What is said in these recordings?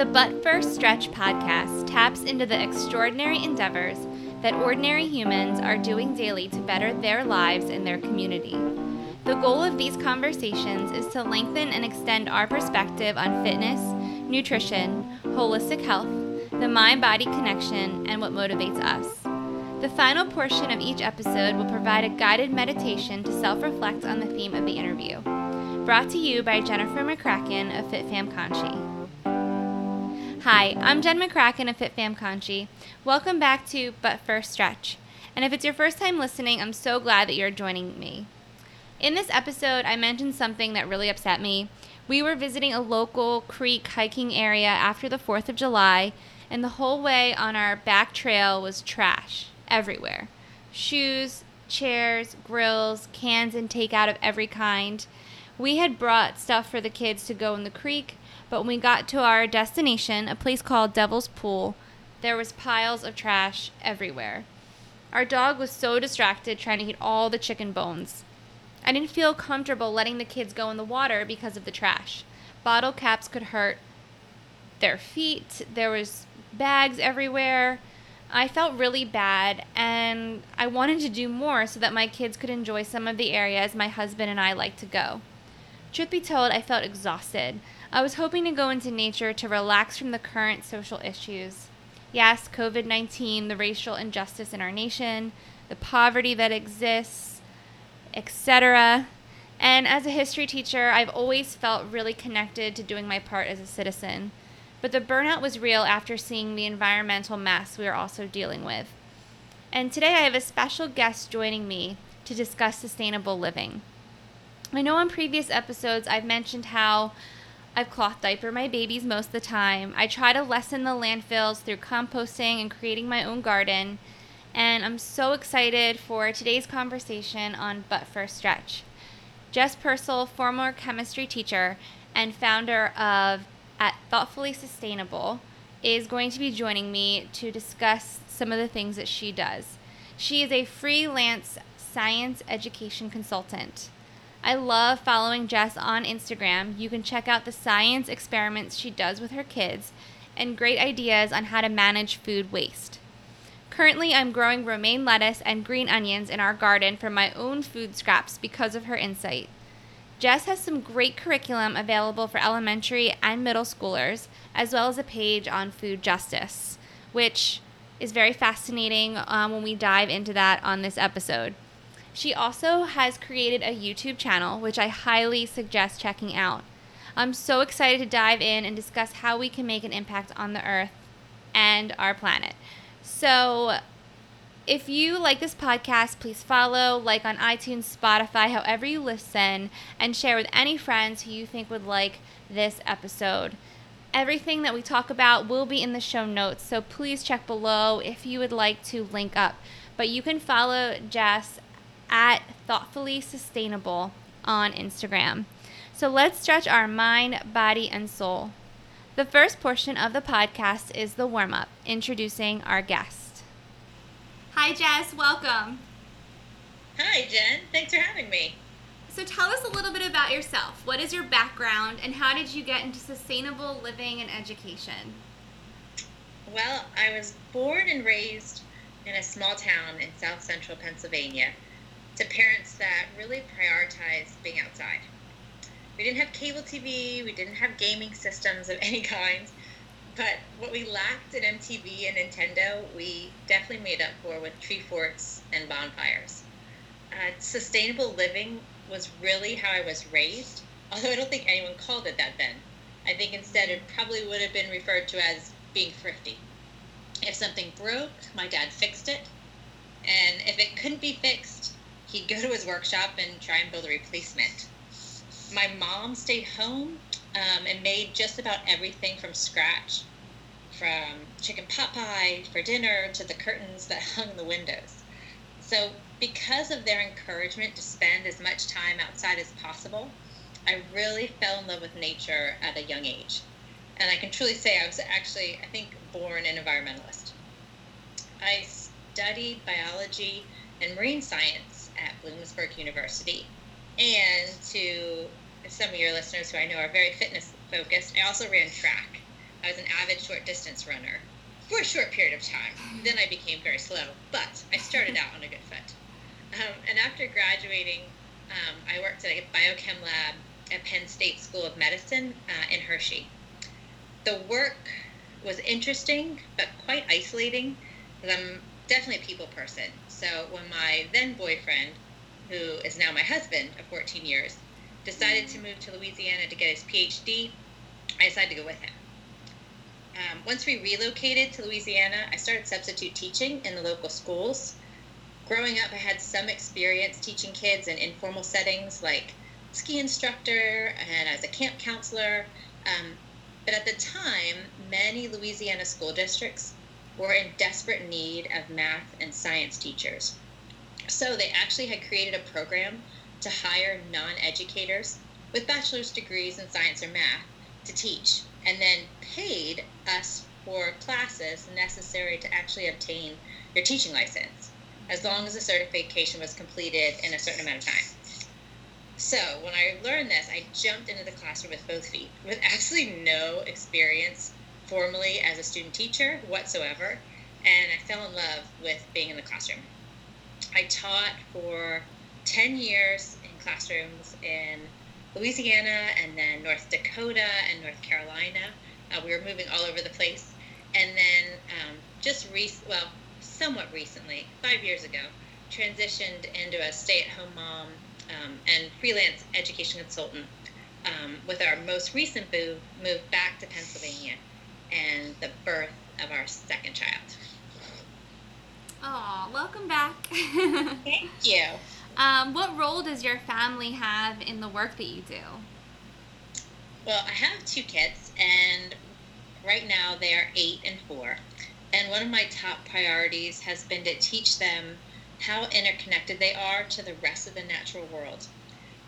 The But First Stretch podcast taps into the extraordinary endeavors that ordinary humans are doing daily to better their lives and their community. The goal of these conversations is to lengthen and extend our perspective on fitness, nutrition, holistic health, the mind body connection, and what motivates us. The final portion of each episode will provide a guided meditation to self reflect on the theme of the interview. Brought to you by Jennifer McCracken of FitFam Conchi. Hi, I'm Jen McCracken of FitFam Conchi. Welcome back to But First Stretch. And if it's your first time listening, I'm so glad that you're joining me. In this episode, I mentioned something that really upset me. We were visiting a local creek hiking area after the 4th of July, and the whole way on our back trail was trash everywhere shoes, chairs, grills, cans, and takeout of every kind. We had brought stuff for the kids to go in the creek, but when we got to our destination, a place called Devil's Pool, there was piles of trash everywhere. Our dog was so distracted trying to eat all the chicken bones. I didn't feel comfortable letting the kids go in the water because of the trash. Bottle caps could hurt their feet. There was bags everywhere. I felt really bad and I wanted to do more so that my kids could enjoy some of the areas my husband and I like to go. Truth be told, I felt exhausted. I was hoping to go into nature to relax from the current social issues. Yes, COVID 19, the racial injustice in our nation, the poverty that exists, etc. And as a history teacher, I've always felt really connected to doing my part as a citizen. But the burnout was real after seeing the environmental mess we are also dealing with. And today I have a special guest joining me to discuss sustainable living. I know in previous episodes I've mentioned how I've cloth diaper my babies most of the time. I try to lessen the landfills through composting and creating my own garden. And I'm so excited for today's conversation on But First Stretch. Jess Purcell, former chemistry teacher and founder of At Thoughtfully Sustainable, is going to be joining me to discuss some of the things that she does. She is a freelance science education consultant. I love following Jess on Instagram. You can check out the science experiments she does with her kids and great ideas on how to manage food waste. Currently, I'm growing romaine lettuce and green onions in our garden from my own food scraps because of her insight. Jess has some great curriculum available for elementary and middle schoolers, as well as a page on food justice, which is very fascinating um, when we dive into that on this episode. She also has created a YouTube channel, which I highly suggest checking out. I'm so excited to dive in and discuss how we can make an impact on the earth and our planet. So, if you like this podcast, please follow, like on iTunes, Spotify, however you listen, and share with any friends who you think would like this episode. Everything that we talk about will be in the show notes, so please check below if you would like to link up. But you can follow Jess at Thoughtfully Sustainable on Instagram. So let's stretch our mind, body, and soul. The first portion of the podcast is the warm up, introducing our guest. Hi, Jess. Welcome. Hi, Jen. Thanks for having me. So, tell us a little bit about yourself. What is your background, and how did you get into sustainable living and education? Well, I was born and raised in a small town in south central Pennsylvania to parents that really prioritize being outside. We didn't have cable TV, we didn't have gaming systems of any kind, but what we lacked at MTV and Nintendo, we definitely made up for with tree forts and bonfires. Uh, sustainable living was really how I was raised, although I don't think anyone called it that then. I think instead it probably would have been referred to as being thrifty. If something broke, my dad fixed it, and if it couldn't be fixed, he'd go to his workshop and try and build a replacement. My mom stayed home um, and made just about everything from scratch, from chicken pot pie for dinner to the curtains that hung the windows. So, because of their encouragement to spend as much time outside as possible, I really fell in love with nature at a young age. And I can truly say I was actually, I think, born an environmentalist. I studied biology and marine science at Bloomsburg University. And to some of your listeners who I know are very fitness focused, I also ran track. I was an avid short distance runner for a short period of time. Then I became very slow, but I started out on a good foot. Um, and after graduating, um, I worked at a biochem lab at Penn State School of Medicine uh, in Hershey. The work was interesting, but quite isolating I'm definitely a people person. So when my then boyfriend, who is now my husband of 14 years, decided to move to Louisiana to get his PhD, I decided to go with him. Um, once we relocated to Louisiana, I started substitute teaching in the local schools. Growing up, I had some experience teaching kids in informal settings like ski instructor and as a camp counselor. Um, but at the time, many Louisiana school districts were in desperate need of math and science teachers. So they actually had created a program to hire non educators with bachelor's degrees in science or math to teach, and then paid us for classes necessary to actually obtain your teaching license, as long as the certification was completed in a certain amount of time. So when I learned this, I jumped into the classroom with both feet, with absolutely no experience formally as a student teacher whatsoever, and I fell in love with being in the classroom. I taught for 10 years in classrooms in Louisiana and then North Dakota and North Carolina. Uh, we were moving all over the place. And then um, just re- well, somewhat recently, five years ago, transitioned into a stay at home mom um, and freelance education consultant. Um, with our most recent move, moved back to Pennsylvania and the birth of our second child. Oh, welcome back. Thank you. Um, what role does your family have in the work that you do? Well, I have two kids, and right now they are eight and four. And one of my top priorities has been to teach them how interconnected they are to the rest of the natural world.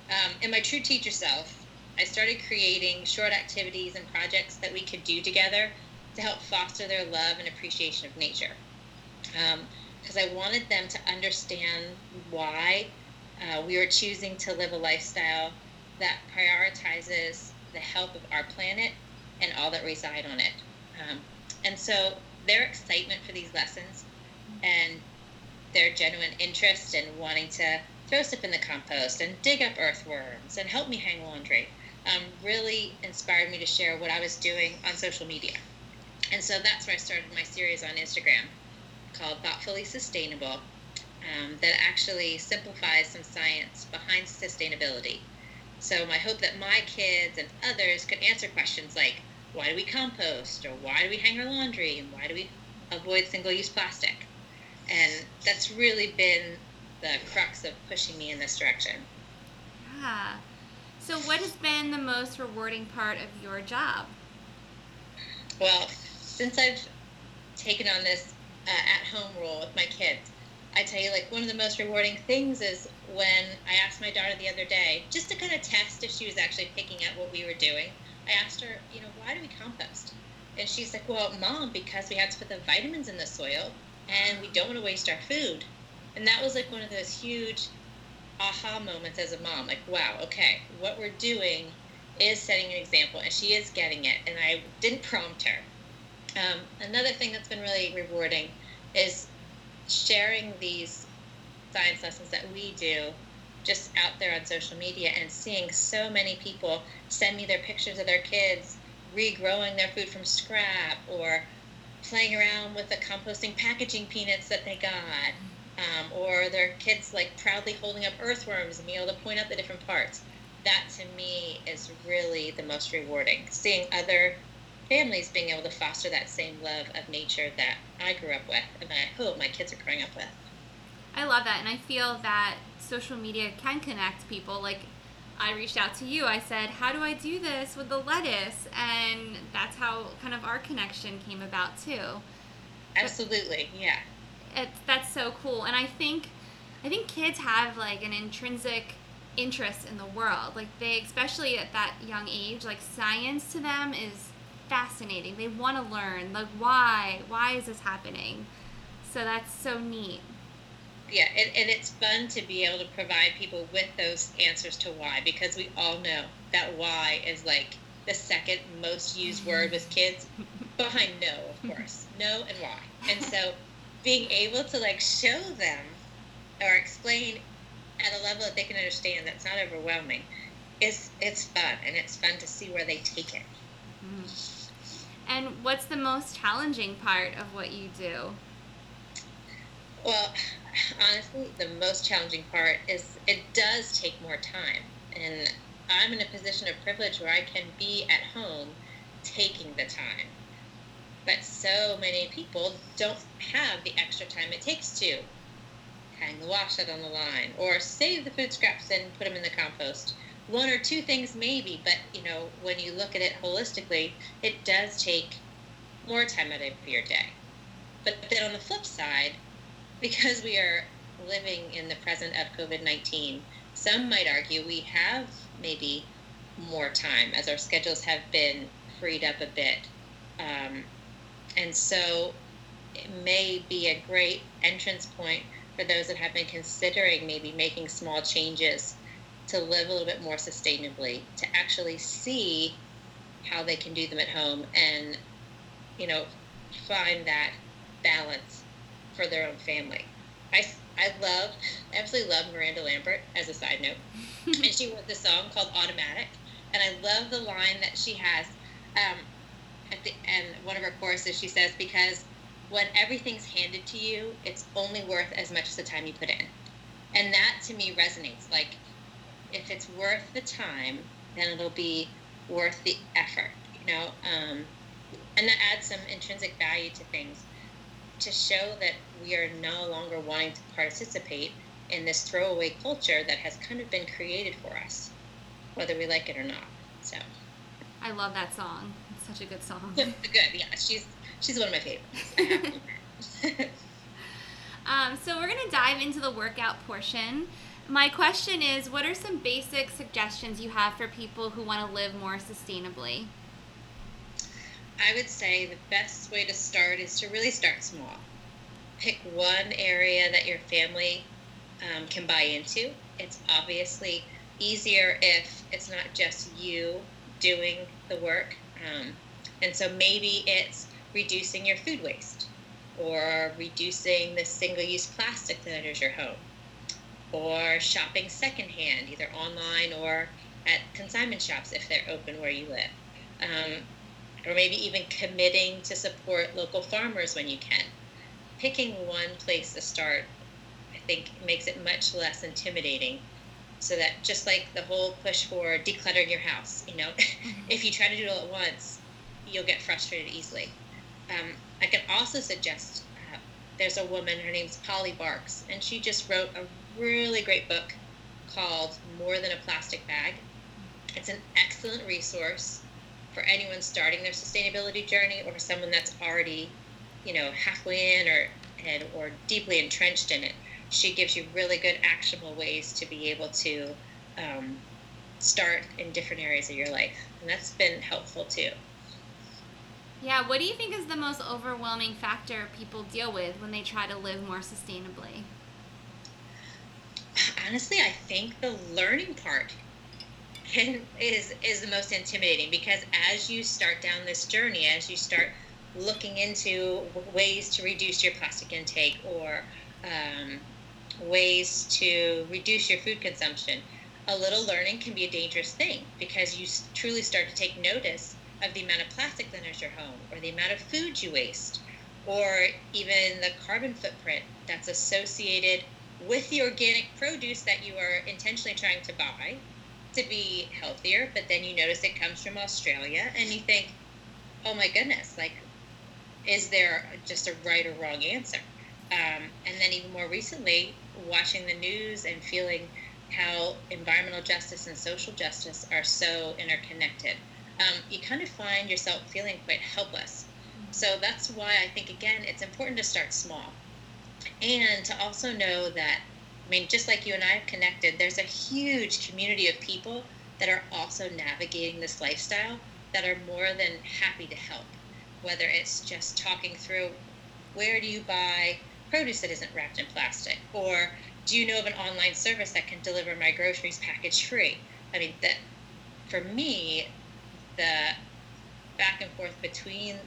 Um, in my true teacher self, I started creating short activities and projects that we could do together to help foster their love and appreciation of nature. Because um, I wanted them to understand why uh, we are choosing to live a lifestyle that prioritizes the health of our planet and all that reside on it. Um, and so their excitement for these lessons and their genuine interest in wanting to throw stuff in the compost and dig up earthworms and help me hang laundry um, really inspired me to share what I was doing on social media. And so that's where I started my series on Instagram called Thoughtfully Sustainable um, that actually simplifies some science behind sustainability. So my hope that my kids and others could answer questions like, why do we compost? Or why do we hang our laundry? And why do we avoid single-use plastic? And that's really been the crux of pushing me in this direction. Yeah. So what has been the most rewarding part of your job? Well, since I've taken on this uh, at-home role with my kids, I tell you, like one of the most rewarding things is when I asked my daughter the other day, just to kind of test if she was actually picking up what we were doing. I asked her, you know, why do we compost? And she's like, well, mom, because we have to put the vitamins in the soil and we don't want to waste our food. And that was like one of those huge aha moments as a mom. Like, wow, okay, what we're doing is setting an example and she is getting it. And I didn't prompt her. Um, another thing that's been really rewarding is sharing these science lessons that we do just out there on social media and seeing so many people send me their pictures of their kids regrowing their food from scrap or playing around with the composting packaging peanuts that they got um, or their kids like proudly holding up earthworms and being able to point out the different parts that to me is really the most rewarding seeing other families being able to foster that same love of nature that I grew up with and I hope my kids are growing up with. I love that. And I feel that social media can connect people. Like, I reached out to you. I said, How do I do this with the lettuce? And that's how kind of our connection came about, too. Absolutely, yeah. That's so cool. And I think. I think kids have like an intrinsic interest in the world. Like they, especially at that young age, like science to them is fascinating. They want to learn, like, why? Why is this happening? So that's so neat. Yeah, and, and it's fun to be able to provide people with those answers to why because we all know that why is like the second most used word with kids. behind no, of course, no and why. And so being able to like show them or explain at a level that they can understand that's not overwhelming is it's fun and it's fun to see where they take it. Mm. And what's the most challenging part of what you do? Well, honestly, the most challenging part is it does take more time. And I'm in a position of privilege where I can be at home taking the time. But so many people don't have the extra time it takes to hang the wash out on the line or save the food scraps and put them in the compost. One or two things maybe, but you know, when you look at it holistically, it does take more time out of your day. But then on the flip side, because we are living in the present of COVID 19, some might argue we have maybe more time as our schedules have been freed up a bit. Um, and so it may be a great entrance point for those that have been considering maybe making small changes to live a little bit more sustainably, to actually see how they can do them at home and, you know, find that balance for their own family. I, I love, I absolutely love Miranda Lambert as a side note. and she wrote this song called Automatic. And I love the line that she has um, at the end, one of her courses she says, because when everything's handed to you, it's only worth as much as the time you put in. And that to me resonates. Like, if it's worth the time, then it'll be worth the effort, you know? Um, and that adds some intrinsic value to things to show that we are no longer wanting to participate in this throwaway culture that has kind of been created for us, whether we like it or not. So. I love that song. Such a good song. good, yeah. She's she's one of my favorites. um, so we're gonna dive into the workout portion. My question is, what are some basic suggestions you have for people who want to live more sustainably? I would say the best way to start is to really start small. Pick one area that your family um, can buy into. It's obviously easier if it's not just you doing the work. Um, and so maybe it's reducing your food waste or reducing the single use plastic that enters your home or shopping secondhand, either online or at consignment shops if they're open where you live. Um, or maybe even committing to support local farmers when you can. Picking one place to start, I think, makes it much less intimidating. So that just like the whole push for decluttering your house, you know, if you try to do it all at once, you'll get frustrated easily. Um, I can also suggest uh, there's a woman, her name's Polly Barks, and she just wrote a really great book called More Than a Plastic Bag. It's an excellent resource for anyone starting their sustainability journey or someone that's already, you know, halfway in or or deeply entrenched in it. She gives you really good actionable ways to be able to um, start in different areas of your life, and that's been helpful too. Yeah, what do you think is the most overwhelming factor people deal with when they try to live more sustainably? Honestly, I think the learning part can, is is the most intimidating because as you start down this journey, as you start looking into ways to reduce your plastic intake or um, ways to reduce your food consumption, a little learning can be a dangerous thing because you truly start to take notice of the amount of plastic that enters your home or the amount of food you waste or even the carbon footprint that's associated with the organic produce that you are intentionally trying to buy to be healthier, but then you notice it comes from Australia and you think, oh my goodness, like, is there just a right or wrong answer? Um, and then even more recently, watching the news and feeling how environmental justice and social justice are so interconnected, um, you kind of find yourself feeling quite helpless. So that's why I think, again, it's important to start small and to also know that I mean, just like you and I have connected, there's a huge community of people that are also navigating this lifestyle that are more than happy to help. Whether it's just talking through where do you buy produce that isn't wrapped in plastic, or do you know of an online service that can deliver my groceries package free? I mean, that for me, the back and forth between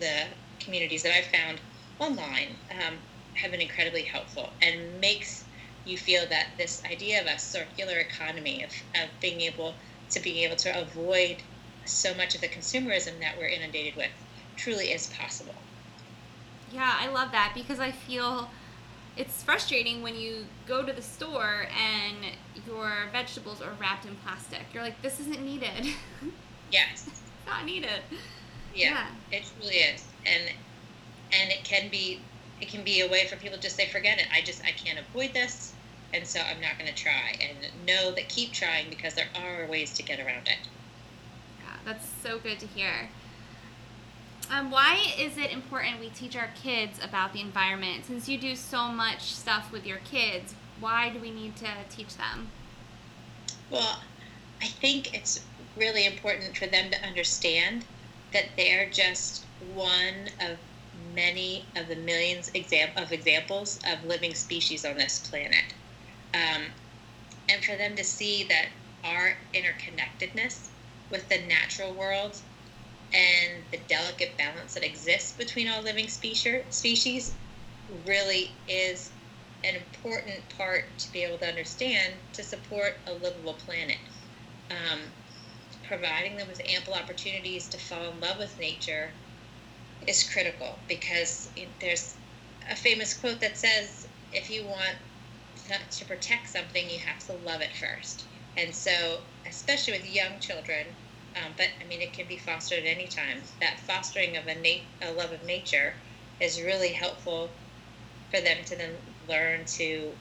the communities that I've found online um, have been incredibly helpful and makes you feel that this idea of a circular economy of, of being able to being able to avoid so much of the consumerism that we're inundated with truly is possible. Yeah, I love that because I feel it's frustrating when you go to the store and your vegetables are wrapped in plastic. You're like, this isn't needed. Yes. it's not needed. Yeah, yeah, it truly is. And and it can be it can be a way for people to just say, forget it. I just I can't avoid this and so I'm not going to try. And know that keep trying because there are ways to get around it. Yeah, that's so good to hear. Um, why is it important we teach our kids about the environment? Since you do so much stuff with your kids, why do we need to teach them? Well, I think it's really important for them to understand that they're just one of many of the millions of examples of living species on this planet. Um, and for them to see that our interconnectedness with the natural world and the delicate balance that exists between all living species really is an important part to be able to understand to support a livable planet. Um, providing them with ample opportunities to fall in love with nature is critical because there's a famous quote that says, if you want to protect something, you have to love it first. And so, especially with young children, um, but I mean, it can be fostered at any time. That fostering of a, nat- a love of nature is really helpful for them to then learn to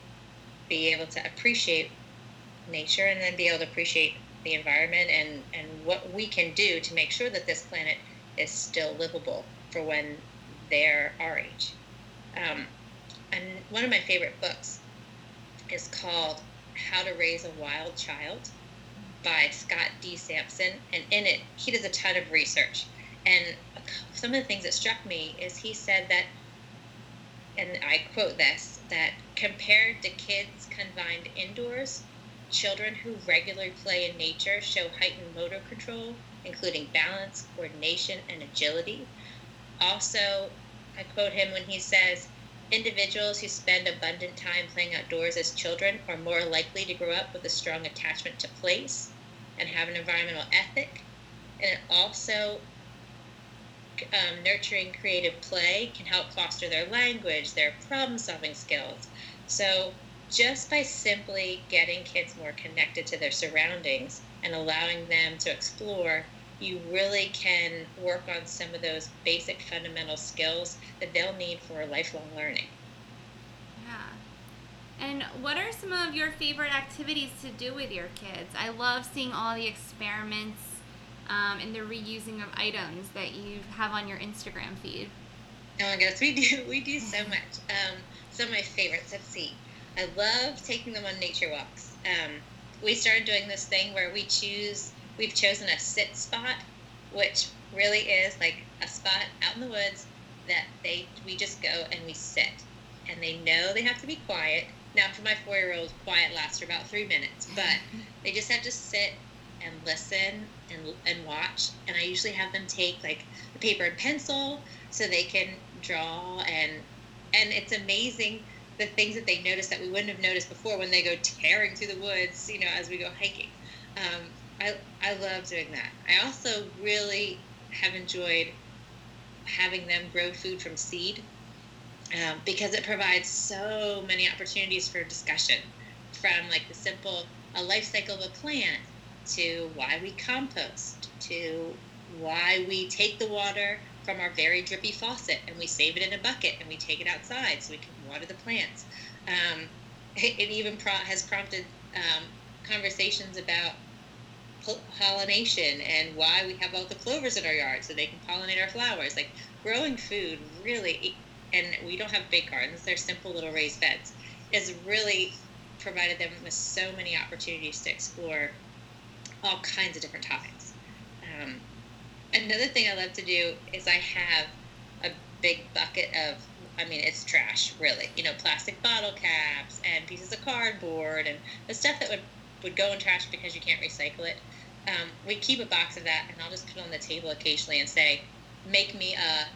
be able to appreciate nature and then be able to appreciate the environment and, and what we can do to make sure that this planet is still livable for when they're our age. Um, and one of my favorite books is called How to Raise a Wild Child by Scott D. Sampson. And in it, he does a ton of research. And some of the things that struck me is he said that, and I quote this, that compared to kids confined indoors, children who regularly play in nature show heightened motor control, including balance, coordination, and agility. Also, I quote him when he says, Individuals who spend abundant time playing outdoors as children are more likely to grow up with a strong attachment to place and have an environmental ethic. And also um, nurturing creative play can help foster their language, their problem solving skills. So, just by simply getting kids more connected to their surroundings and allowing them to explore you really can work on some of those basic fundamental skills that they'll need for lifelong learning. Yeah. And what are some of your favorite activities to do with your kids? I love seeing all the experiments um, and the reusing of items that you have on your Instagram feed. Oh my gosh, we do we do so much. Um, some of my favorites. Let's see. I love taking them on nature walks. Um, we started doing this thing where we choose we've chosen a sit spot, which really is like a spot out in the woods that they we just go and we sit, and they know they have to be quiet. Now, for my four-year-old, quiet lasts for about three minutes, but they just have to sit and listen and, and watch. And I usually have them take like a paper and pencil so they can draw and and it's amazing the things that they notice that we wouldn't have noticed before when they go tearing through the woods, you know, as we go hiking. Um, I, I love doing that. I also really have enjoyed having them grow food from seed um, because it provides so many opportunities for discussion from like the simple a life cycle of a plant to why we compost to why we take the water from our very drippy faucet and we save it in a bucket and we take it outside so we can water the plants. Um, it, even pro- has prompted um, conversations about pollination and why we have all the clovers in our yard so they can pollinate our flowers. Like growing food really, and we don't have big gardens, they're simple little raised beds, has really provided them with so many opportunities to explore all kinds of different topics. Um, another thing I love to do is I have a big bucket of I mean, it's trash, really. You know, plastic bottle caps and pieces of cardboard and the stuff that would, would go in trash because you can't recycle it um, we keep a box of that, and I'll just put it on the table occasionally and say, make me a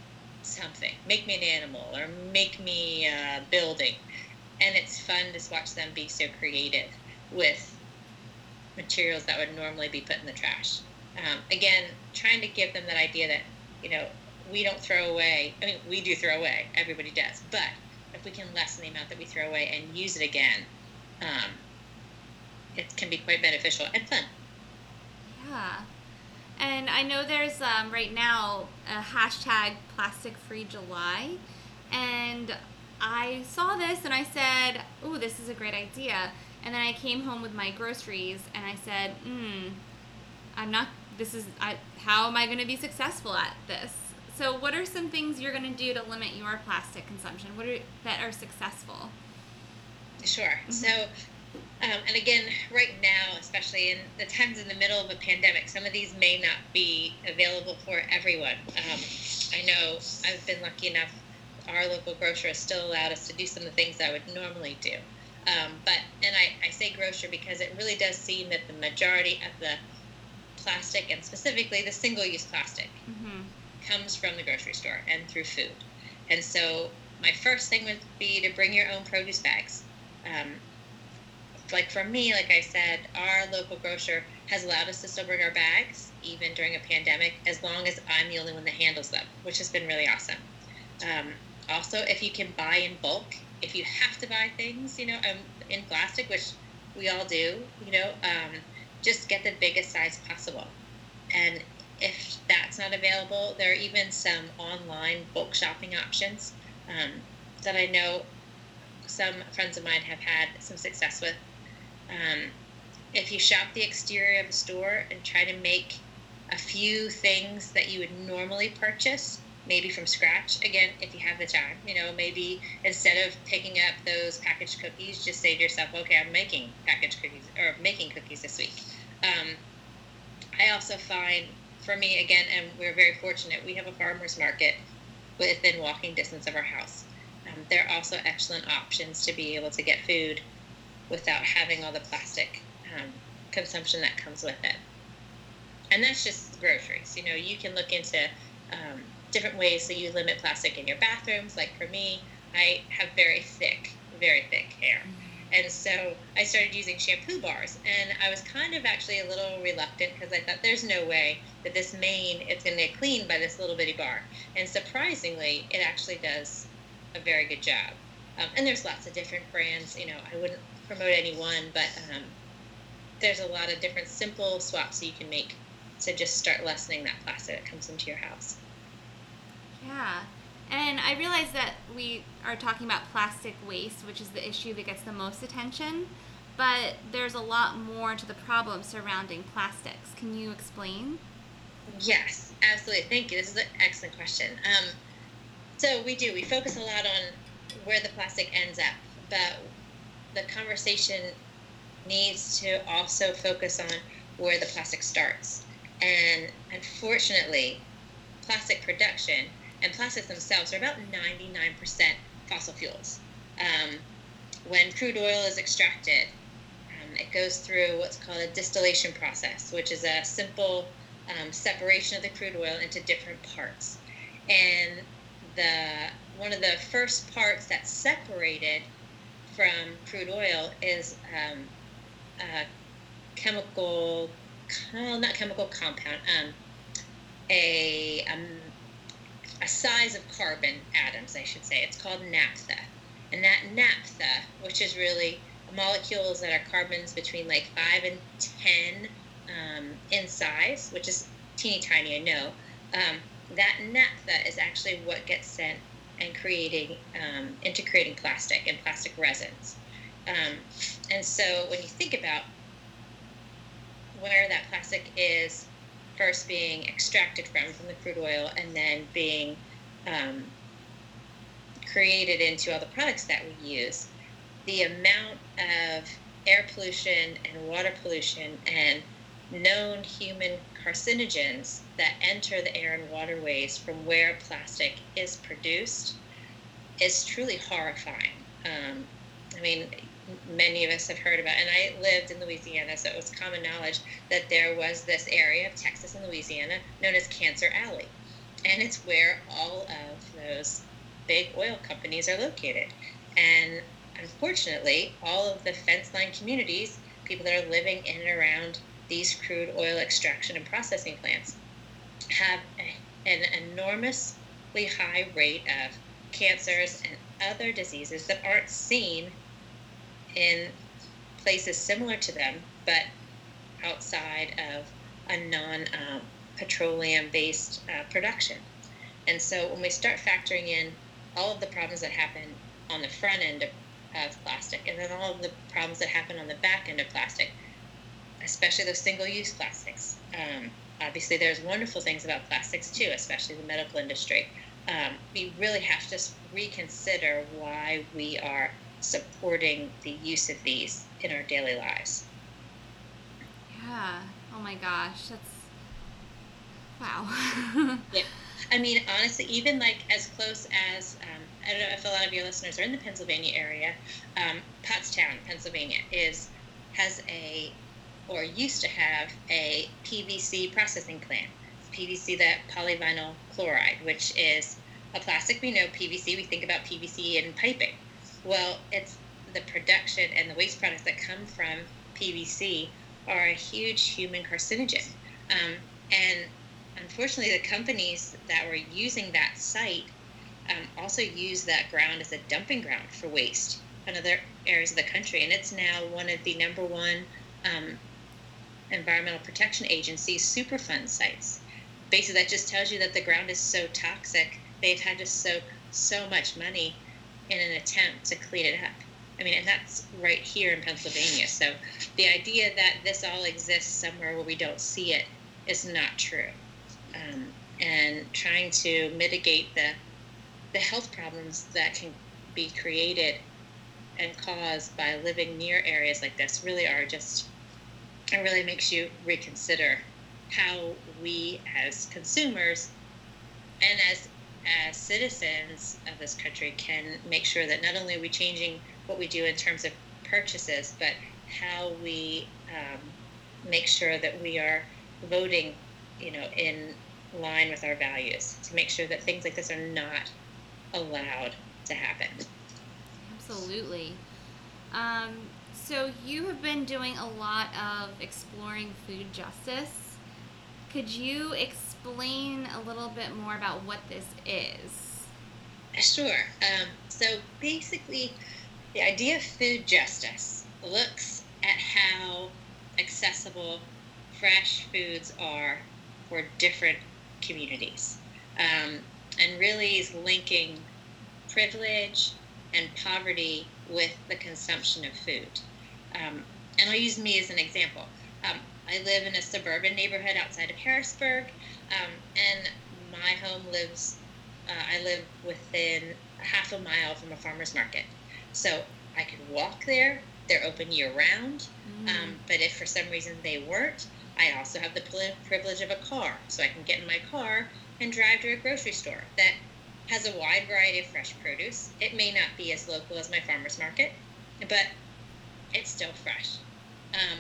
something, make me an animal, or make me a building. And it's fun to watch them be so creative with materials that would normally be put in the trash. Um, again, trying to give them that idea that, you know, we don't throw away. I mean, we do throw away. Everybody does. But if we can lessen the amount that we throw away and use it again, um, it can be quite beneficial and fun. Yeah. And I know there's um, right now a hashtag plastic free July. And I saw this and I said, oh, this is a great idea. And then I came home with my groceries and I said, hmm, I'm not, this is, I, how am I going to be successful at this? So, what are some things you're going to do to limit your plastic consumption? What are that are successful? Sure. Mm-hmm. So, um, and again, right now, especially in the times in the middle of a pandemic, some of these may not be available for everyone. Um, I know I've been lucky enough, our local grocer has still allowed us to do some of the things I would normally do. Um, but, and I, I say grocer because it really does seem that the majority of the plastic, and specifically the single use plastic, mm-hmm. comes from the grocery store and through food. And so, my first thing would be to bring your own produce bags. Um, like for me, like I said, our local grocer has allowed us to still bring our bags even during a pandemic, as long as I'm the only one that handles them, which has been really awesome. Um, also, if you can buy in bulk, if you have to buy things, you know, um, in plastic, which we all do, you know, um, just get the biggest size possible. And if that's not available, there are even some online bulk shopping options um, that I know some friends of mine have had some success with. Um, if you shop the exterior of a store and try to make a few things that you would normally purchase, maybe from scratch, again, if you have the time, you know, maybe instead of picking up those packaged cookies, just say to yourself, okay, I'm making packaged cookies or making cookies this week. Um, I also find, for me, again, and we're very fortunate, we have a farmer's market within walking distance of our house. Um, there are also excellent options to be able to get food without having all the plastic um, consumption that comes with it. And that's just groceries. You know, you can look into um, different ways that you limit plastic in your bathrooms. Like for me, I have very thick, very thick hair. And so I started using shampoo bars. And I was kind of actually a little reluctant because I thought there's no way that this mane is going to get cleaned by this little bitty bar. And surprisingly, it actually does a very good job. Um, and there's lots of different brands. You know, I wouldn't promote any one, but um, there's a lot of different simple swaps you can make to just start lessening that plastic that comes into your house. Yeah. And I realize that we are talking about plastic waste, which is the issue that gets the most attention, but there's a lot more to the problem surrounding plastics. Can you explain? Yes, absolutely. Thank you. This is an excellent question. Um, so we do. We focus a lot on where the plastic ends up, but the conversation needs to also focus on where the plastic starts. And unfortunately, plastic production and plastics themselves are about 99% fossil fuels. Um, when crude oil is extracted, um, it goes through what's called a distillation process, which is a simple um, separation of the crude oil into different parts. And the one of the first parts that's separated from crude oil is um, a chemical, well, not chemical compound, um, a, um, a size of carbon atoms, I should say. It's called naphtha. And that naphtha, which is really molecules that are carbons between like 5 and 10 um, in size, which is teeny tiny, I know, um, that naphtha is actually what gets sent and creating um, into creating plastic and plastic resins. Um, and so when you think about where that plastic is first being extracted from from the crude oil and then being um, created into all the products that we use, the amount of air pollution and water pollution and known human carcinogens that enter the air and waterways from where plastic is produced is truly horrifying. Um, I mean, many of us have heard about, and I lived in Louisiana, so it was common knowledge that there was this area of Texas and Louisiana known as Cancer Alley. and it's where all of those big oil companies are located. And unfortunately, all of the fence line communities, people that are living in and around these crude oil extraction and processing plants, have an enormously high rate of cancers and other diseases that aren't seen in places similar to them, but outside of a non um, petroleum based uh, production. And so when we start factoring in all of the problems that happen on the front end of, of plastic and then all of the problems that happen on the back end of plastic, especially those single use plastics. Um, obviously, there's wonderful things about plastics too, especially the medical industry. Um, we really have to reconsider why we are supporting the use of these in our daily lives. Yeah. Oh my gosh. That's wow. yeah. I mean, honestly, even like as close as um, I don't know if a lot of your listeners are in the Pennsylvania area. Um, Pottstown, Pennsylvania, is has a or used to have a PVC processing plant. PVC, that polyvinyl chloride, which is a plastic we know PVC. We think about PVC in piping. Well, it's the production and the waste products that come from PVC are a huge human carcinogen. Um, and unfortunately, the companies that were using that site um, also use that ground as a dumping ground for waste in other areas of the country. And it's now one of the number one um, Environmental Protection Agency Superfund sites. Basically, that just tells you that the ground is so toxic, they've had to soak so much money in an attempt to clean it up. I mean, and that's right here in Pennsylvania. So the idea that this all exists somewhere where we don't see it is not true. Um, and trying to mitigate the the health problems that can be created and caused by living near areas like this really are just it really makes you reconsider how we as consumers and as as citizens of this country can make sure that not only are we changing what we do in terms of purchases, but how we um, make sure that we are voting, you know, in line with our values to make sure that things like this are not allowed to happen. Absolutely. Um, so you have been doing a lot of exploring food justice. Could you explain a little bit more about what this is? Sure. Um, so basically, the idea of food justice looks at how accessible fresh foods are for different communities um, and really is linking privilege and poverty with the consumption of food. Um, and I'll use me as an example. Um, I live in a suburban neighborhood outside of Harrisburg, um, and my home lives, uh, I live within half a mile from a farmer's market. So I could walk there. They're open year round. Mm. Um, but if for some reason they weren't, I also have the privilege of a car. So I can get in my car and drive to a grocery store that has a wide variety of fresh produce. It may not be as local as my farmer's market, but it's still fresh. Um,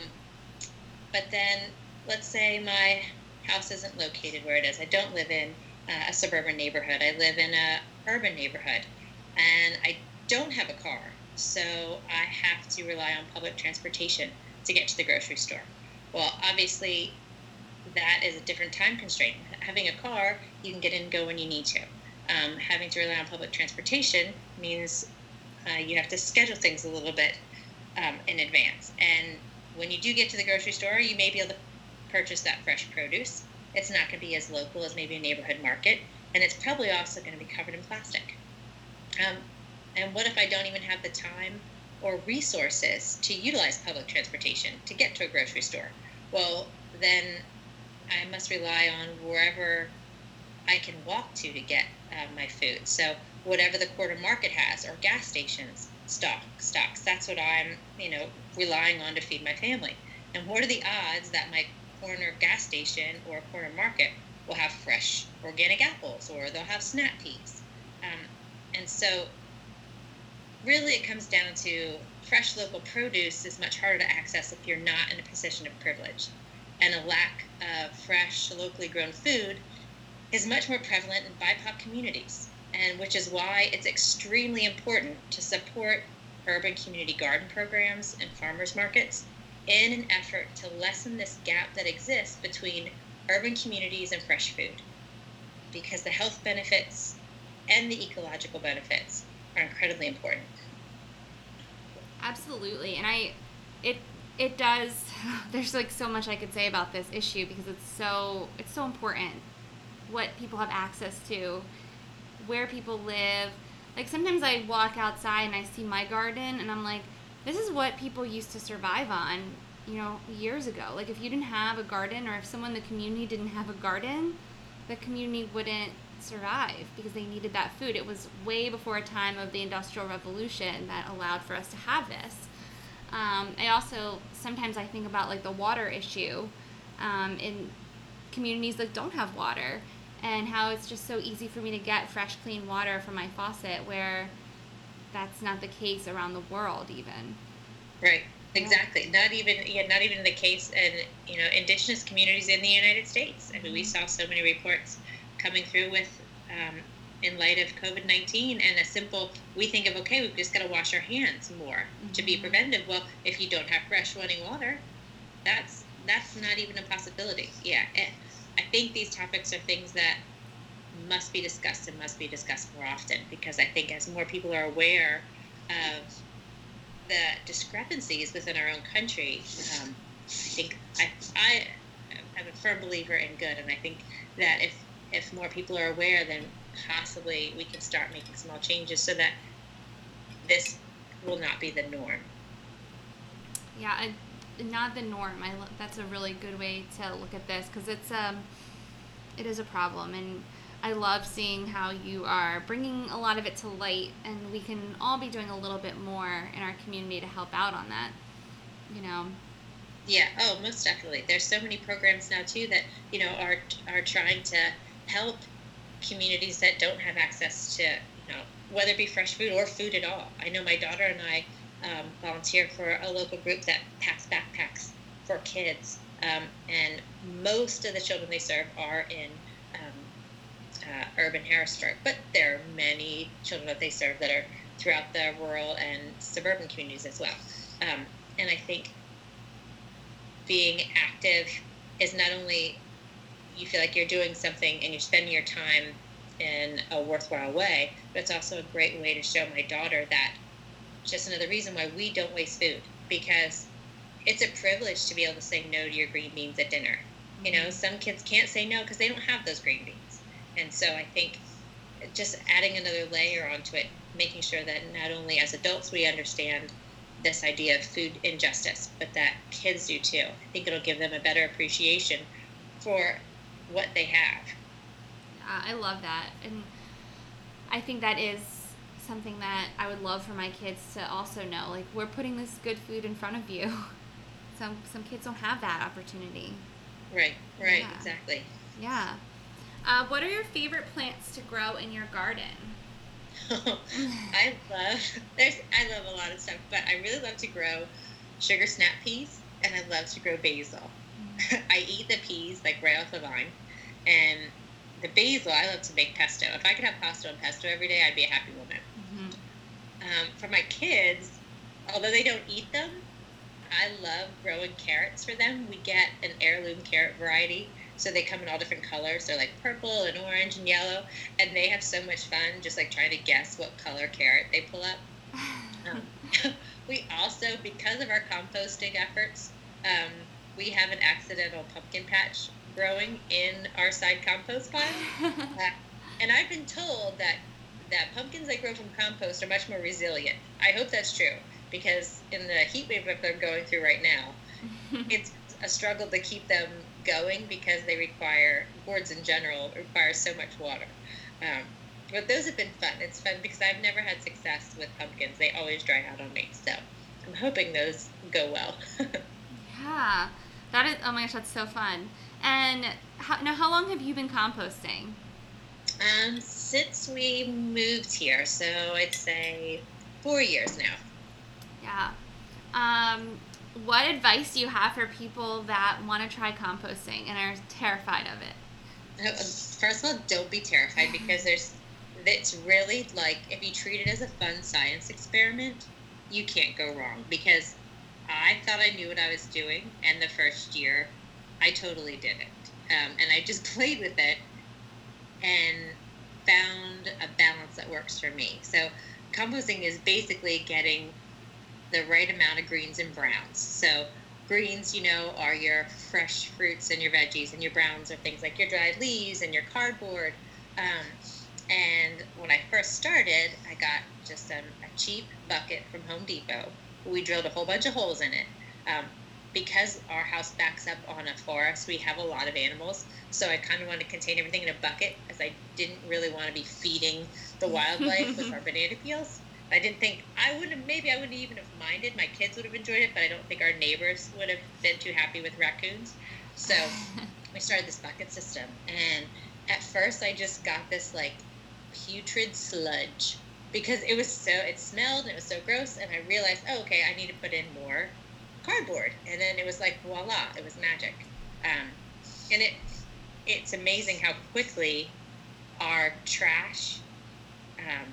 but then let's say my house isn't located where it is. I don't live in uh, a suburban neighborhood. I live in a urban neighborhood, and I don't have a car, so I have to rely on public transportation to get to the grocery store. Well, obviously, that is a different time constraint. Having a car, you can get in and go when you need to. Um, having to rely on public transportation means uh, you have to schedule things a little bit um, in advance. And when you do get to the grocery store, you may be able to purchase that fresh produce. It's not going to be as local as maybe a neighborhood market, and it's probably also going to be covered in plastic. Um, and what if I don't even have the time or resources to utilize public transportation to get to a grocery store? Well, then I must rely on wherever I can walk to to get uh, my food. So whatever the quarter market has or gas stations stock stocks, that's what I'm you know relying on to feed my family. And what are the odds that my corner gas station or corner market will have fresh organic apples or they'll have snap peas? Um, and so really it comes down to fresh local produce is much harder to access if you're not in a position of privilege. And a lack of fresh, locally grown food is much more prevalent in BIPOC communities, and which is why it's extremely important to support urban community garden programs and farmers markets in an effort to lessen this gap that exists between urban communities and fresh food. Because the health benefits and the ecological benefits are incredibly important. Absolutely. And I it it does there's like so much I could say about this issue because it's so it's so important what people have access to, where people live. Like sometimes I walk outside and I see my garden and I'm like, this is what people used to survive on, you know, years ago. Like if you didn't have a garden or if someone in the community didn't have a garden, the community wouldn't survive because they needed that food. It was way before a time of the Industrial Revolution that allowed for us to have this. Um, I also sometimes I think about like the water issue um, in communities that don't have water and how it's just so easy for me to get fresh, clean water from my faucet where that's not the case around the world even. Right. Exactly. Not even yeah, not even the case in you know indigenous communities in the United States. I mean, we mm-hmm. saw so many reports coming through with um, in light of COVID nineteen and a simple we think of okay, we've just got to wash our hands more mm-hmm. to be mm-hmm. preventive. Well, if you don't have fresh running water, that's that's not even a possibility. Yeah, eh, I think these topics are things that must be discussed and must be discussed more often because I think as more people are aware of the discrepancies within our own country, um, I think I, I am a firm believer in good, and I think that if if more people are aware, then possibly we can start making small changes so that this will not be the norm. Yeah, I not the norm. I that's a really good way to look at this because it's um, it is a problem, and I love seeing how you are bringing a lot of it to light, and we can all be doing a little bit more in our community to help out on that. You know. Yeah. Oh, most definitely. There's so many programs now too that you know are are trying to help communities that don't have access to you know whether it be fresh food or food at all. I know my daughter and I um, volunteer for a local group that packs backpacks for kids. Um, and most of the children they serve are in um, uh, urban Harrisburg, but there are many children that they serve that are throughout the rural and suburban communities as well. Um, and I think being active is not only you feel like you're doing something and you're spending your time in a worthwhile way, but it's also a great way to show my daughter that just another reason why we don't waste food because it's a privilege to be able to say no to your green beans at dinner. You know, some kids can't say no because they don't have those green beans. And so I think just adding another layer onto it, making sure that not only as adults we understand this idea of food injustice, but that kids do too. I think it'll give them a better appreciation for what they have. Uh, I love that. And I think that is something that I would love for my kids to also know. Like we're putting this good food in front of you. Some some kids don't have that opportunity. Right. Right. Yeah. Exactly. Yeah. Uh, what are your favorite plants to grow in your garden? I love there's I love a lot of stuff, but I really love to grow sugar snap peas and I love to grow basil. Mm. I eat the peas like right off the vine, and the basil I love to make pesto. If I could have pasta and pesto every day, I'd be a happy woman um, for my kids, although they don't eat them, I love growing carrots for them. We get an heirloom carrot variety, so they come in all different colors. They're like purple and orange and yellow, and they have so much fun just like trying to guess what color carrot they pull up. Um, we also, because of our composting efforts, um, we have an accidental pumpkin patch growing in our side compost pile. Uh, and I've been told that that pumpkins that grow from compost are much more resilient. I hope that's true because in the heat wave that they're going through right now, it's a struggle to keep them going because they require gourds in general require so much water. Um, but those have been fun. It's fun because I've never had success with pumpkins. They always dry out on me. So I'm hoping those go well. yeah, that is. Oh my gosh, that's so fun. And how, now, how long have you been composting? Um, since we moved here, so I'd say four years now. Yeah. Um, what advice do you have for people that want to try composting and are terrified of it? First of all, don't be terrified because there's it's really like if you treat it as a fun science experiment, you can't go wrong because I thought I knew what I was doing, and the first year, I totally didn't. Um, and I just played with it and found a balance that works for me. So, composting is basically getting the right amount of greens and browns. So, greens, you know, are your fresh fruits and your veggies, and your browns are things like your dried leaves and your cardboard. Um, and when I first started, I got just a, a, cheap bucket from Home Depot. We drilled a whole bunch of holes in it. Um, because our house backs up on a forest, we have a lot of animals. So I kind of wanted to contain everything in a bucket as I didn't really want to be feeding the wildlife with our banana peels. I didn't think I would have maybe I wouldn't even have minded. My kids would have enjoyed it, but I don't think our neighbors would have been too happy with raccoons. So we started this bucket system, and at first I just got this like putrid sludge because it was so it smelled and it was so gross and i realized oh okay i need to put in more cardboard and then it was like voila it was magic um, and it it's amazing how quickly our trash um,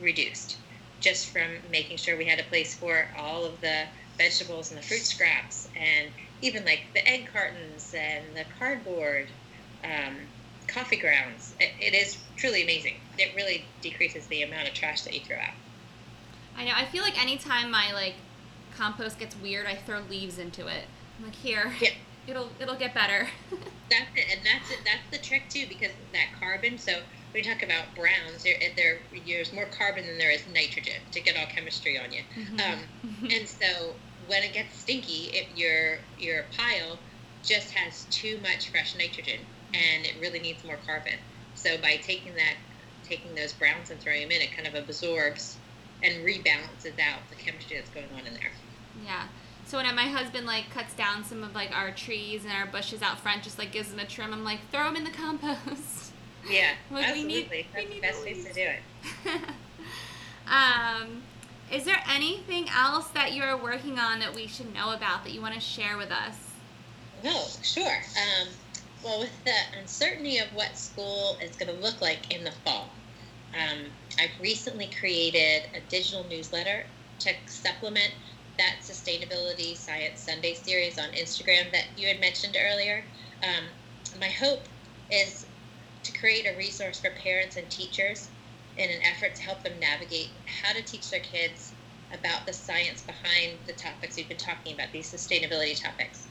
reduced just from making sure we had a place for all of the vegetables and the fruit scraps and even like the egg cartons and the cardboard um, coffee grounds. It, it is truly amazing. It really decreases the amount of trash that you throw out. I know. I feel like anytime my like compost gets weird, I throw leaves into it. I'm like, here, yeah. it'll it'll get better. that's it, and that's it. That's the trick too, because that carbon. So we talk about browns. There, there, there's more carbon than there is nitrogen to get all chemistry on you. Mm-hmm. Um, and so when it gets stinky, if your your pile just has too much fresh nitrogen, and it really needs more carbon. So by taking that, taking those browns and throwing them in, it kind of absorbs and rebalances out the chemistry that's going on in there. Yeah. So when my husband like cuts down some of like our trees and our bushes out front, just like gives them a trim, I'm like, throw them in the compost. Yeah, like, absolutely. We need, that's we need the best way to do it. um, is there anything else that you're working on that we should know about that you want to share with us? No, sure. Um, well, with the uncertainty of what school is going to look like in the fall, um, I've recently created a digital newsletter to supplement that Sustainability Science Sunday series on Instagram that you had mentioned earlier. Um, my hope is to create a resource for parents and teachers in an effort to help them navigate how to teach their kids about the science behind the topics we've been talking about, these sustainability topics.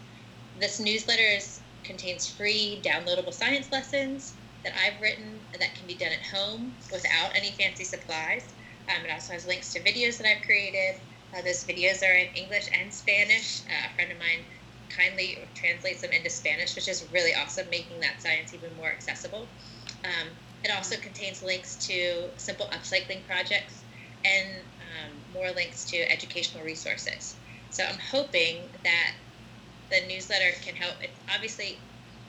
This newsletter is contains free downloadable science lessons that I've written that can be done at home without any fancy supplies. Um, it also has links to videos that I've created. Uh, those videos are in English and Spanish. Uh, a friend of mine kindly translates them into Spanish, which is really awesome, making that science even more accessible. Um, it also contains links to simple upcycling projects and um, more links to educational resources. So I'm hoping that the newsletter can help. It's obviously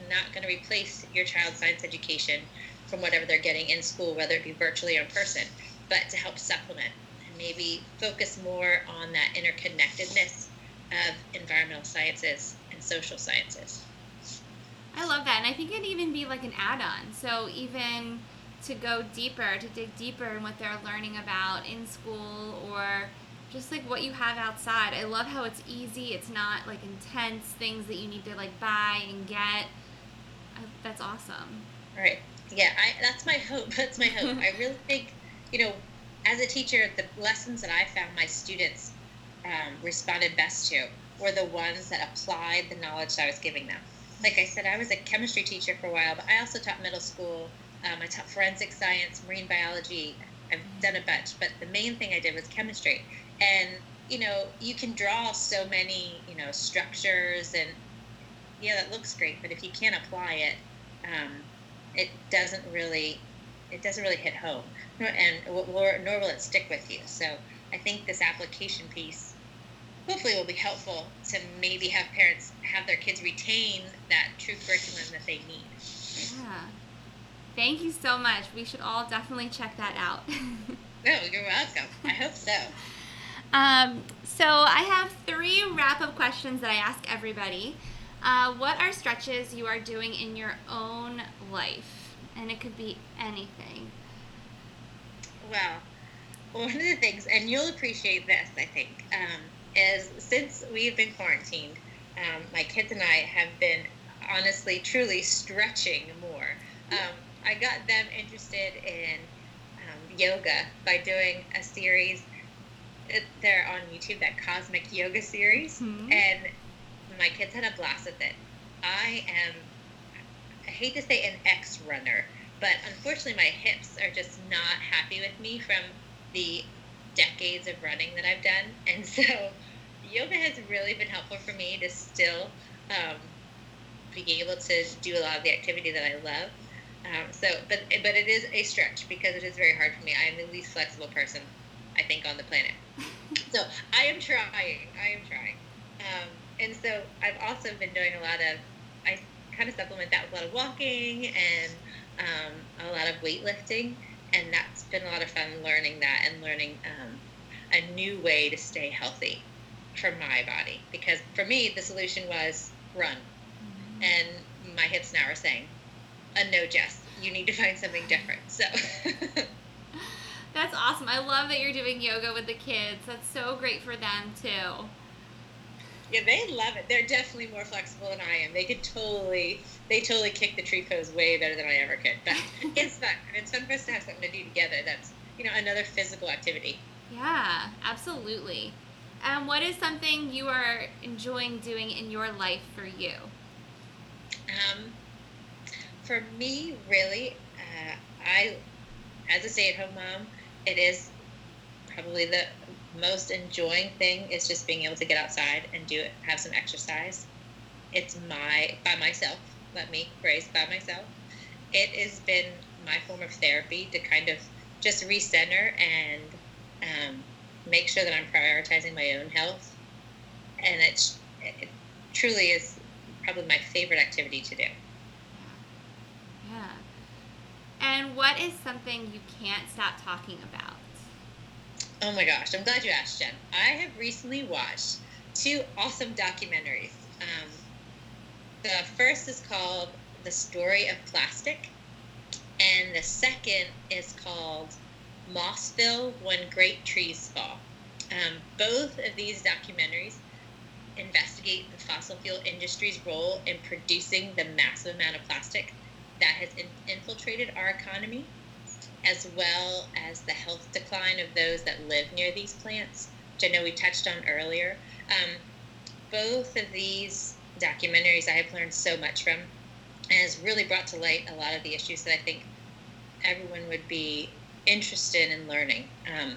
not going to replace your child's science education from whatever they're getting in school, whether it be virtually or in person, but to help supplement and maybe focus more on that interconnectedness of environmental sciences and social sciences. I love that. And I think it'd even be like an add on. So even to go deeper, to dig deeper in what they're learning about in school or just like what you have outside. I love how it's easy. It's not like intense things that you need to like buy and get. I, that's awesome. Right. Yeah. I, that's my hope. That's my hope. I really think, you know, as a teacher, the lessons that I found my students um, responded best to were the ones that applied the knowledge that I was giving them. Like I said, I was a chemistry teacher for a while, but I also taught middle school. Um, I taught forensic science, marine biology. I've done a bunch, but the main thing I did was chemistry and you know you can draw so many you know structures and yeah that looks great but if you can't apply it um, it doesn't really it doesn't really hit home and nor, nor will it stick with you. So i think this application piece hopefully will be helpful to maybe have parents have their kids retain that true curriculum that they need. Yeah. Thank you so much. We should all definitely check that out. No you're welcome. I hope so. Um, so I have three wrap-up questions that I ask everybody. Uh, what are stretches you are doing in your own life? And it could be anything. Well, one of the things, and you'll appreciate this, I think, um, is since we've been quarantined, um, my kids and I have been honestly, truly stretching more. Um, I got them interested in um, yoga by doing a series. They're on YouTube, that Cosmic Yoga series, mm-hmm. and my kids had a blast with it. I am, I hate to say an ex runner, but unfortunately, my hips are just not happy with me from the decades of running that I've done. And so, yoga has really been helpful for me to still um, being able to do a lot of the activity that I love. Um, so, but but it is a stretch because it is very hard for me. I am the least flexible person, I think, on the planet. so I am trying. I am trying. Um, and so I've also been doing a lot of. I kind of supplement that with a lot of walking and um, a lot of weightlifting, and that's been a lot of fun learning that and learning um, a new way to stay healthy for my body. Because for me, the solution was run and my hips now are saying, a "No, Jess, you need to find something different." So. That's awesome. I love that you're doing yoga with the kids. That's so great for them too. Yeah, they love it. They're definitely more flexible than I am. They could totally, they totally kick the tree pose way better than I ever could. But it's fun. I It's fun for us to have something to do together. That's you know another physical activity. Yeah, absolutely. And um, what is something you are enjoying doing in your life for you? Um, for me, really, uh, I, as a stay-at-home mom, it is probably the most enjoying thing is just being able to get outside and do it, have some exercise. It's my by myself. Let me phrase by myself. It has been my form of therapy to kind of just recenter and um, make sure that I'm prioritizing my own health. And it's, it truly is probably my favorite activity to do. Yeah. And what is something you can't stop talking about? Oh my gosh, I'm glad you asked, Jen. I have recently watched two awesome documentaries. Um, the first is called The Story of Plastic, and the second is called Mossville When Great Trees Fall. Um, both of these documentaries investigate the fossil fuel industry's role in producing the massive amount of plastic that has in- infiltrated our economy, as well as the health decline of those that live near these plants, which I know we touched on earlier. Um, both of these documentaries I have learned so much from, and has really brought to light a lot of the issues that I think everyone would be interested in learning. Um,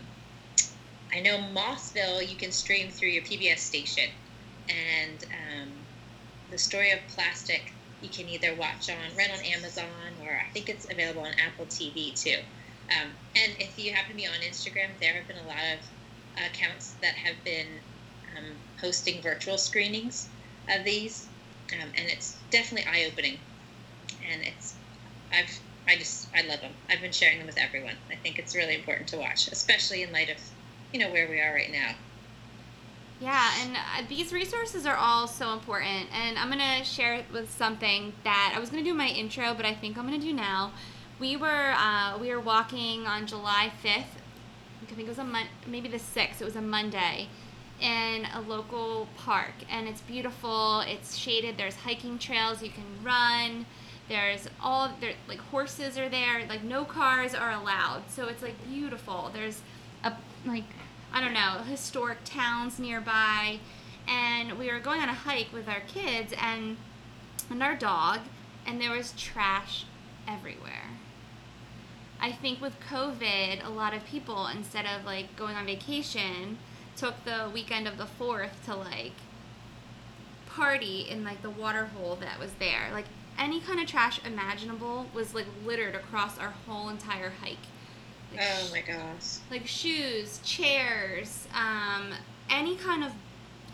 I know Mossville you can stream through your PBS station and um, the story of plastic you can either watch on rent on Amazon or I think it's available on Apple TV too. Um, and if you happen to be on Instagram, there have been a lot of accounts that have been um, hosting virtual screenings of these, um, and it's definitely eye opening. And it's I've I just I love them. I've been sharing them with everyone. I think it's really important to watch, especially in light of you know where we are right now. Yeah, and uh, these resources are all so important. And I'm going to share with something that I was going to do my intro, but I think I'm going to do now. We were uh, we were walking on July 5th. I think it was a mon- maybe the 6th. It was a Monday in a local park and it's beautiful. It's shaded. There's hiking trails you can run. There's all there like horses are there. Like no cars are allowed. So it's like beautiful. There's a like I don't know, historic towns nearby. And we were going on a hike with our kids and and our dog, and there was trash everywhere. I think with COVID, a lot of people, instead of like going on vacation, took the weekend of the 4th to like party in like the water hole that was there. Like any kind of trash imaginable was like littered across our whole entire hike. Like oh my gosh. Like shoes, chairs, um, any kind of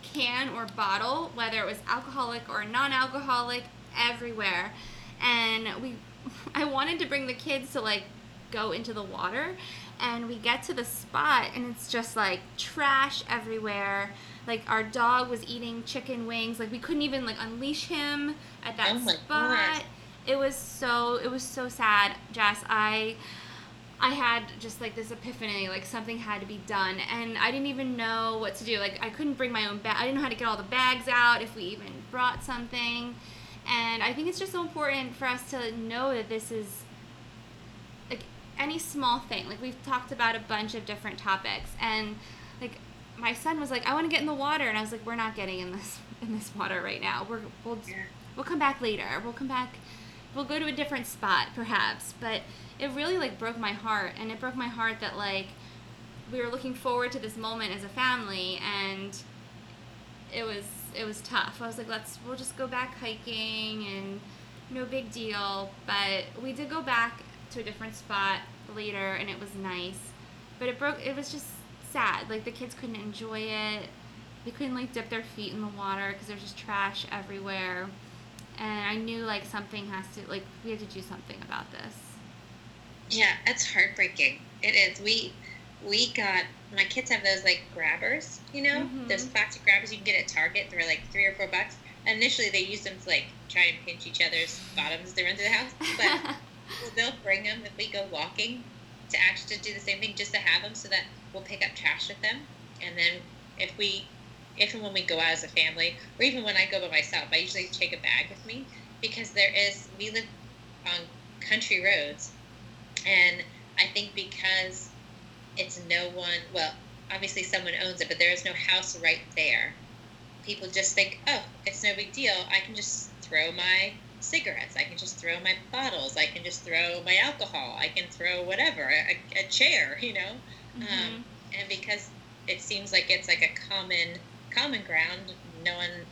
can or bottle, whether it was alcoholic or non-alcoholic, everywhere. And we, I wanted to bring the kids to like go into the water. And we get to the spot, and it's just like trash everywhere. Like our dog was eating chicken wings. Like we couldn't even like unleash him at that Oh spot. God. It was so it was so sad, Jess. I I had just like this epiphany, like something had to be done, and I didn't even know what to do. Like I couldn't bring my own bag. I didn't know how to get all the bags out. If we even brought something, and I think it's just so important for us to know that this is like any small thing. Like we've talked about a bunch of different topics, and like my son was like, "I want to get in the water," and I was like, "We're not getting in this in this water right now. We're we'll we'll come back later. We'll come back. We'll go to a different spot, perhaps." But it really like broke my heart, and it broke my heart that like we were looking forward to this moment as a family, and it was it was tough. I was like, "Let's we'll just go back hiking and." No big deal, but we did go back to a different spot later and it was nice. But it broke it was just sad. Like the kids couldn't enjoy it. They couldn't like dip their feet in the water because there's just trash everywhere. And I knew like something has to like we have to do something about this. Yeah, it's heartbreaking. It is. We we got my kids have those like grabbers, you know, Mhm. those plastic grabbers you can get at Target. They're like three or four bucks. Initially, they use them to like try and pinch each other's bottoms as they run through the house. But they'll bring them if we go walking to actually do the same thing, just to have them, so that we'll pick up trash with them. And then if we, if and when we go out as a family, or even when I go by myself, I usually take a bag with me because there is we live on country roads, and I think because it's no one, well, obviously someone owns it, but there is no house right there. People just think, oh, it's no big deal. I can just throw my cigarettes. I can just throw my bottles. I can just throw my alcohol. I can throw whatever, a, a chair, you know. Mhm. Um, and because it seems like it's like a common common ground, no one,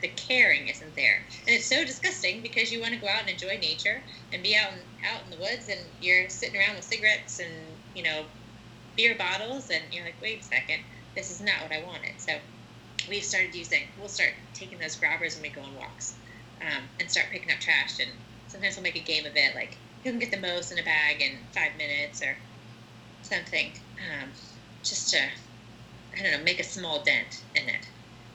the caring isn't there, and it's so disgusting because you want to go out and enjoy nature and be out in, out in the woods, and you're sitting around with cigarettes and you know beer bottles, and you're like, wait a second, this is not what I wanted. So we've started using. We'll start taking those grabbers when we go on walks, um, and start picking up trash. And sometimes we'll make a game of it, like who can get the most in a bag in five minutes or something, um, just to I don't know, make a small dent in it.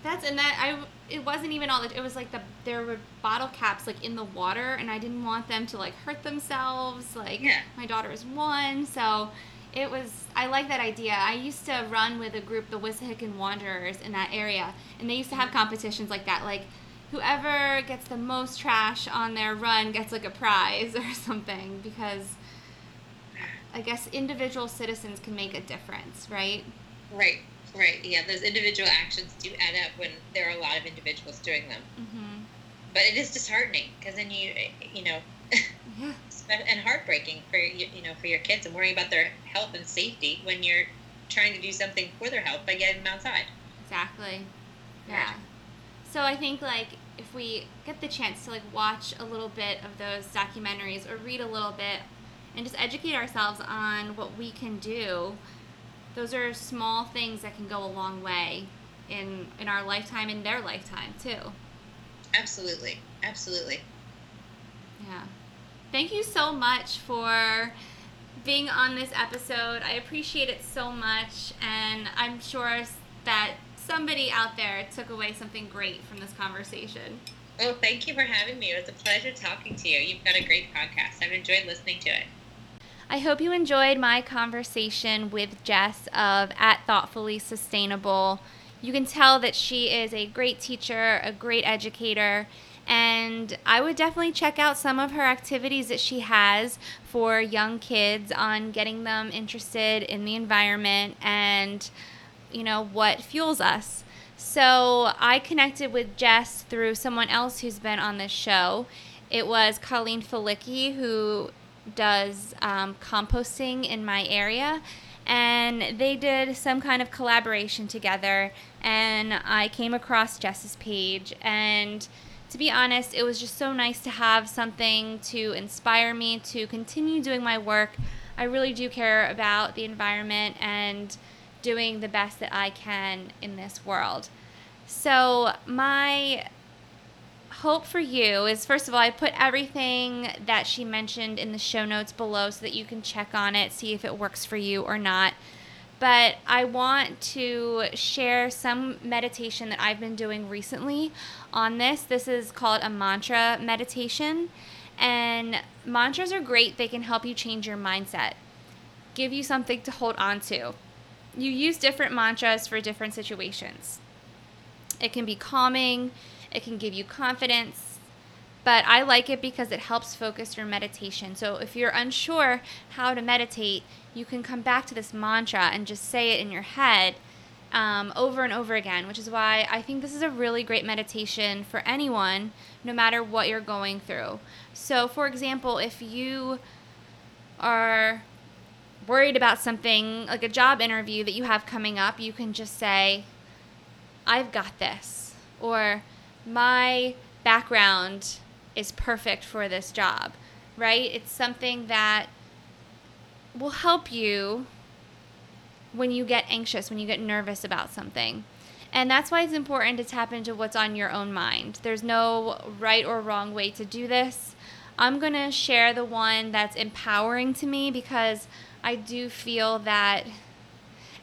That's and that I it wasn't even all that it was like the there were bottle caps like in the water and I didn't want them to like hurt themselves like Yeah. my daughter is one so it was I like that idea. I used to run with a group the Wissahickon Wanderers in that area and they used to have mm-hmm. competitions like that like whoever gets the most trash on their run gets like a prize or something because I guess individual citizens can make a difference, right? Right, right. Yeah, those individual actions do add up when there are a lot of individuals doing them. Mhm. But it is disheartening because then you, you know, Yeah. and heartbreaking for you, you know, for your kids and worrying about their health and safety when you're trying to do something for their health by getting them outside. Exactly. Yeah. Yeah. So I think like if we get the chance to like watch a little bit of those documentaries or read a little bit and just educate ourselves on what we can do, those are small things that can go a long way in in our lifetime in their lifetime too. Absolutely, absolutely. Yeah. Thank you so much for being on this episode. I appreciate it so much, and I'm sure that somebody out there took away something great from this conversation. Well, thank you for having me. It was a pleasure talking to you. You've got a great podcast. I've enjoyed listening to it. I hope you enjoyed my conversation with Jess of At Thoughtfully Sustainable. You can tell that she is a great teacher, a great educator, and I would definitely check out some of her activities that she has for young kids on getting them interested in the environment and, you know, what fuels us. So I connected with Jess through someone else who's been on this show. It was Colleen Felicki, who does um, composting in my area. And they did some kind of collaboration together. And I came across Jess's page. And to be honest, it was just so nice to have something to inspire me to continue doing my work. I really do care about the environment and doing the best that I can in this world. So, my hope for you is first of all, I put everything that she mentioned in the show notes below so that you can check on it, see if it works for you or not. But I want to share some meditation that I've been doing recently on this. This is called a mantra meditation. And mantras are great, they can help you change your mindset, give you something to hold on to. You use different mantras for different situations. It can be calming, it can give you confidence, but I like it because it helps focus your meditation. So if you're unsure how to meditate, you can come back to this mantra and just say it in your head um, over and over again, which is why I think this is a really great meditation for anyone, no matter what you're going through. So, for example, if you are worried about something like a job interview that you have coming up, you can just say, I've got this. Or my background is perfect for this job, right? It's something that will help you when you get anxious, when you get nervous about something. And that's why it's important to tap into what's on your own mind. There's no right or wrong way to do this. I'm going to share the one that's empowering to me because I do feel that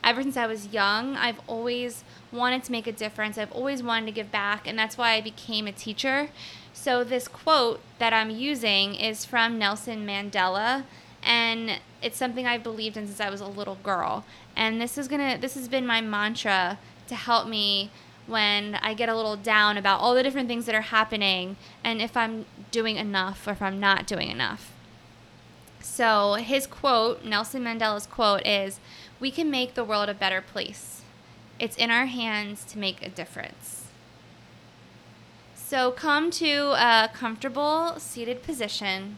ever since I was young, I've always wanted to make a difference. I've always wanted to give back, and that's why I became a teacher. So, this quote that I'm using is from Nelson Mandela, and it's something I've believed in since I was a little girl. And this is gonna, this has been my mantra to help me when I get a little down about all the different things that are happening and if I'm doing enough or if I'm not doing enough. So, his quote, Nelson Mandela's quote, is We can make the world a better place. It's in our hands to make a difference. So, come to a comfortable seated position.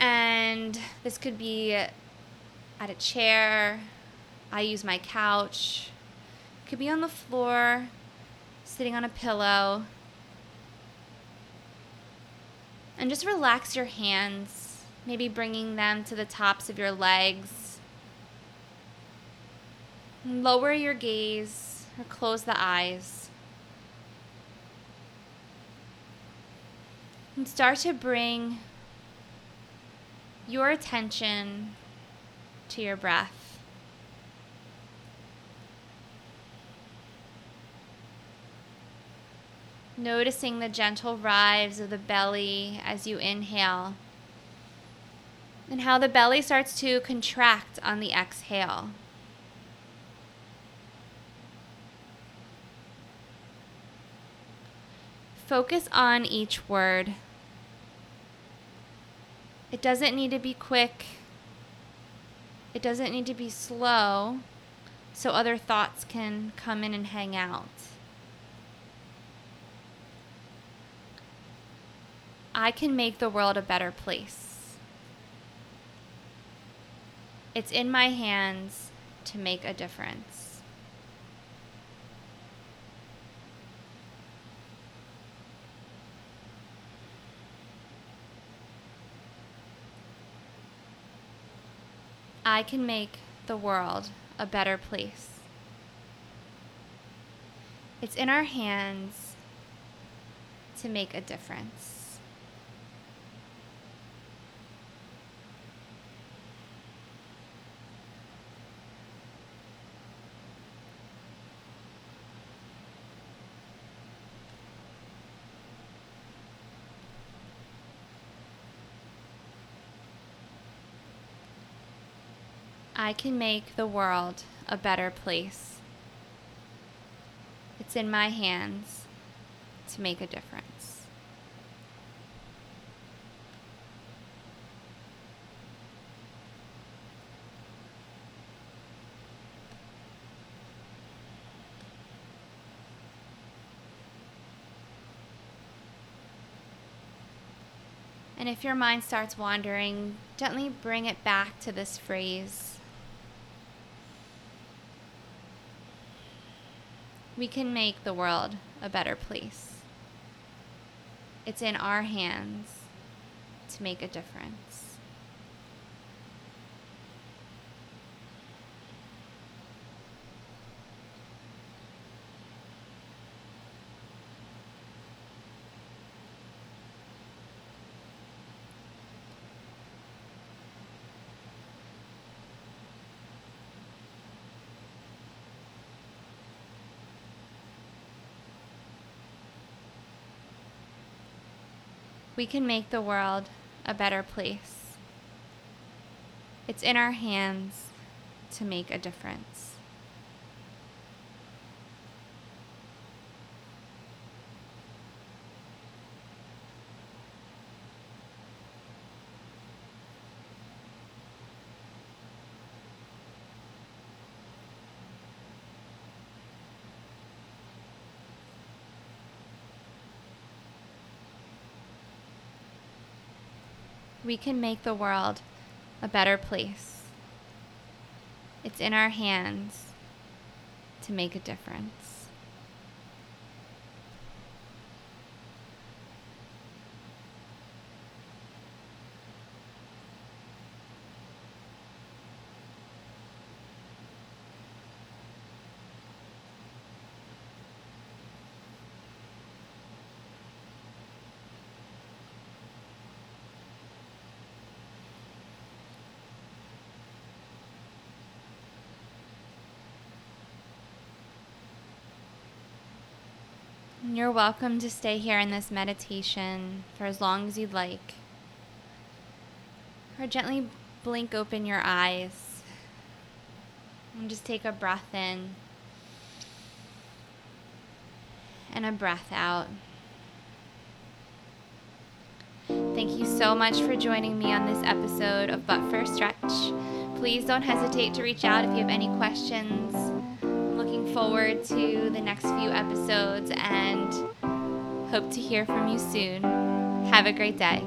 And this could be at a chair. I use my couch. It could be on the floor, sitting on a pillow. And just relax your hands, maybe bringing them to the tops of your legs. Lower your gaze or close the eyes. And start to bring your attention to your breath. Noticing the gentle rise of the belly as you inhale, and how the belly starts to contract on the exhale. Focus on each word. It doesn't need to be quick. It doesn't need to be slow so other thoughts can come in and hang out. I can make the world a better place. It's in my hands to make a difference. I can make the world a better place. It's in our hands to make a difference. I can make the world a better place. It's in my hands to make a difference. And if your mind starts wandering, gently bring it back to this phrase we can make the world a better place. It's in our hands to make a difference. We can make the world a better place. It's in our hands to make a difference. We can make the world a better place. It's in our hands to make a difference. You're welcome to stay here in this meditation for as long as you'd like. Or gently blink open your eyes and just take a breath in and a breath out. Thank you so much for joining me on this episode of But for Stretch. Please don't hesitate to reach out if you have any questions forward to the next few episodes and hope to hear from you soon. Have a great day.